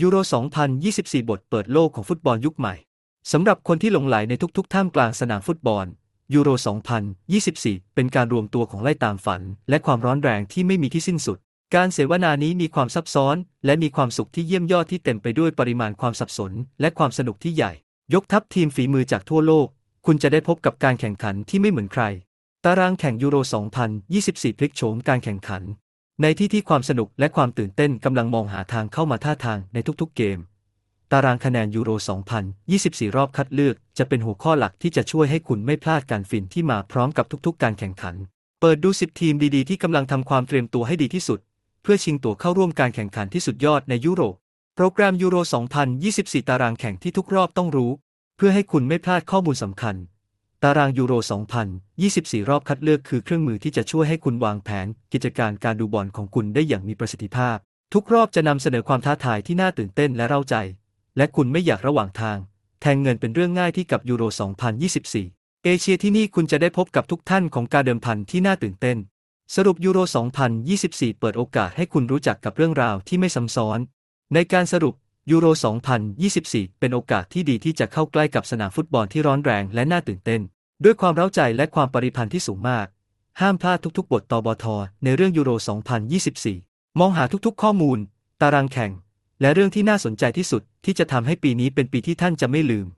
ยูโร 2024 บทเปิดโลกของฟุตบอลยุคใหม่ สำหรับคนที่หลงไหลในทุกๆ ท่ามกลางสนามฟุตบอล ยูโร 2024 เป็นการรวมตัวของไล่ตามฝัน และความร้อนแรงที่ไม่มีที่สิ้นสุด การเสวนานี้มีความซับซ้อน และมีความสุขที่เยี่ยมยอดที่เต็มไปด้วยปริมาณความสับสน และความสนุกที่ใหญ่ ยกทัพทีมฝีมือจากทั่วโลก คุณจะได้พบกับการแข่งขันที่ไม่เหมือนใคร ตารางแข่งยูโร 2024 พลิกโฉมการแข่งขัน ในที่ที่ความสนุกและความตื่นเต้นกำลังมองหาทางเข้ามาท่าทางในทุกๆเกม ตารางคะแนนยูโร 2024 รอบคัดเลือกจะเป็นหัวข้อหลักที่จะช่วยให้คุณไม่พลาดการฟินที่มาพร้อมกับทุกๆ การแข่งขัน เปิดดู 10 ทีมดีๆ ที่กำลังทำความเตรียมตัวให้ดีที่สุด เพื่อชิงตั๋วเข้าร่วมการแข่งขันที่สุดยอดในยุโรป โปรแกรมยูโร 2024 ตารางแข่งที่ทุกรอบต้องรู้ เพื่อให้คุณไม่พลาดข้อมูลสำคัญ ตารางยูโร 2024 รอบคัดเลือกคือเครื่องมือที่จะช่วยให้คุณวางแผน กิจการการดูบอลของคุณได้อย่างมีประสิทธิภาพ ทุกรอบจะนำเสนอความท้าทายที่น่าตื่นเต้นและเร้าใจ และคุณไม่อยากระหว่างทาง แทงเงินเป็นเรื่องง่ายที่กับยูโร 2024 เอเชียที่นี่คุณจะได้พบกับทุกท่านของการเดิมพันที่น่าตื่นเต้น สรุปยูโร 2024 เปิดโอกาสให้คุณรู้จักกับเรื่องราวที่ไม่ซ้ำซ้อน ในการสรุป ยูโร 2024 เป็นโอกาสที่ดีที่จะเข้าใกล้กับสนามฟุตบอลที่ร้อนแรงและน่าตื่นเต้น ด้วยความเร้าใจและความปริพันธ์ที่สูงมาก ห้ามพลาดทุกๆ บทตบท ในเรื่องยูโร 2024 มองหาทุกๆ ข้อมูล ตารางแข่ง และเรื่องที่น่าสนใจที่สุดที่จะทำให้ปีนี้เป็นปีที่ท่านจะไม่ลืม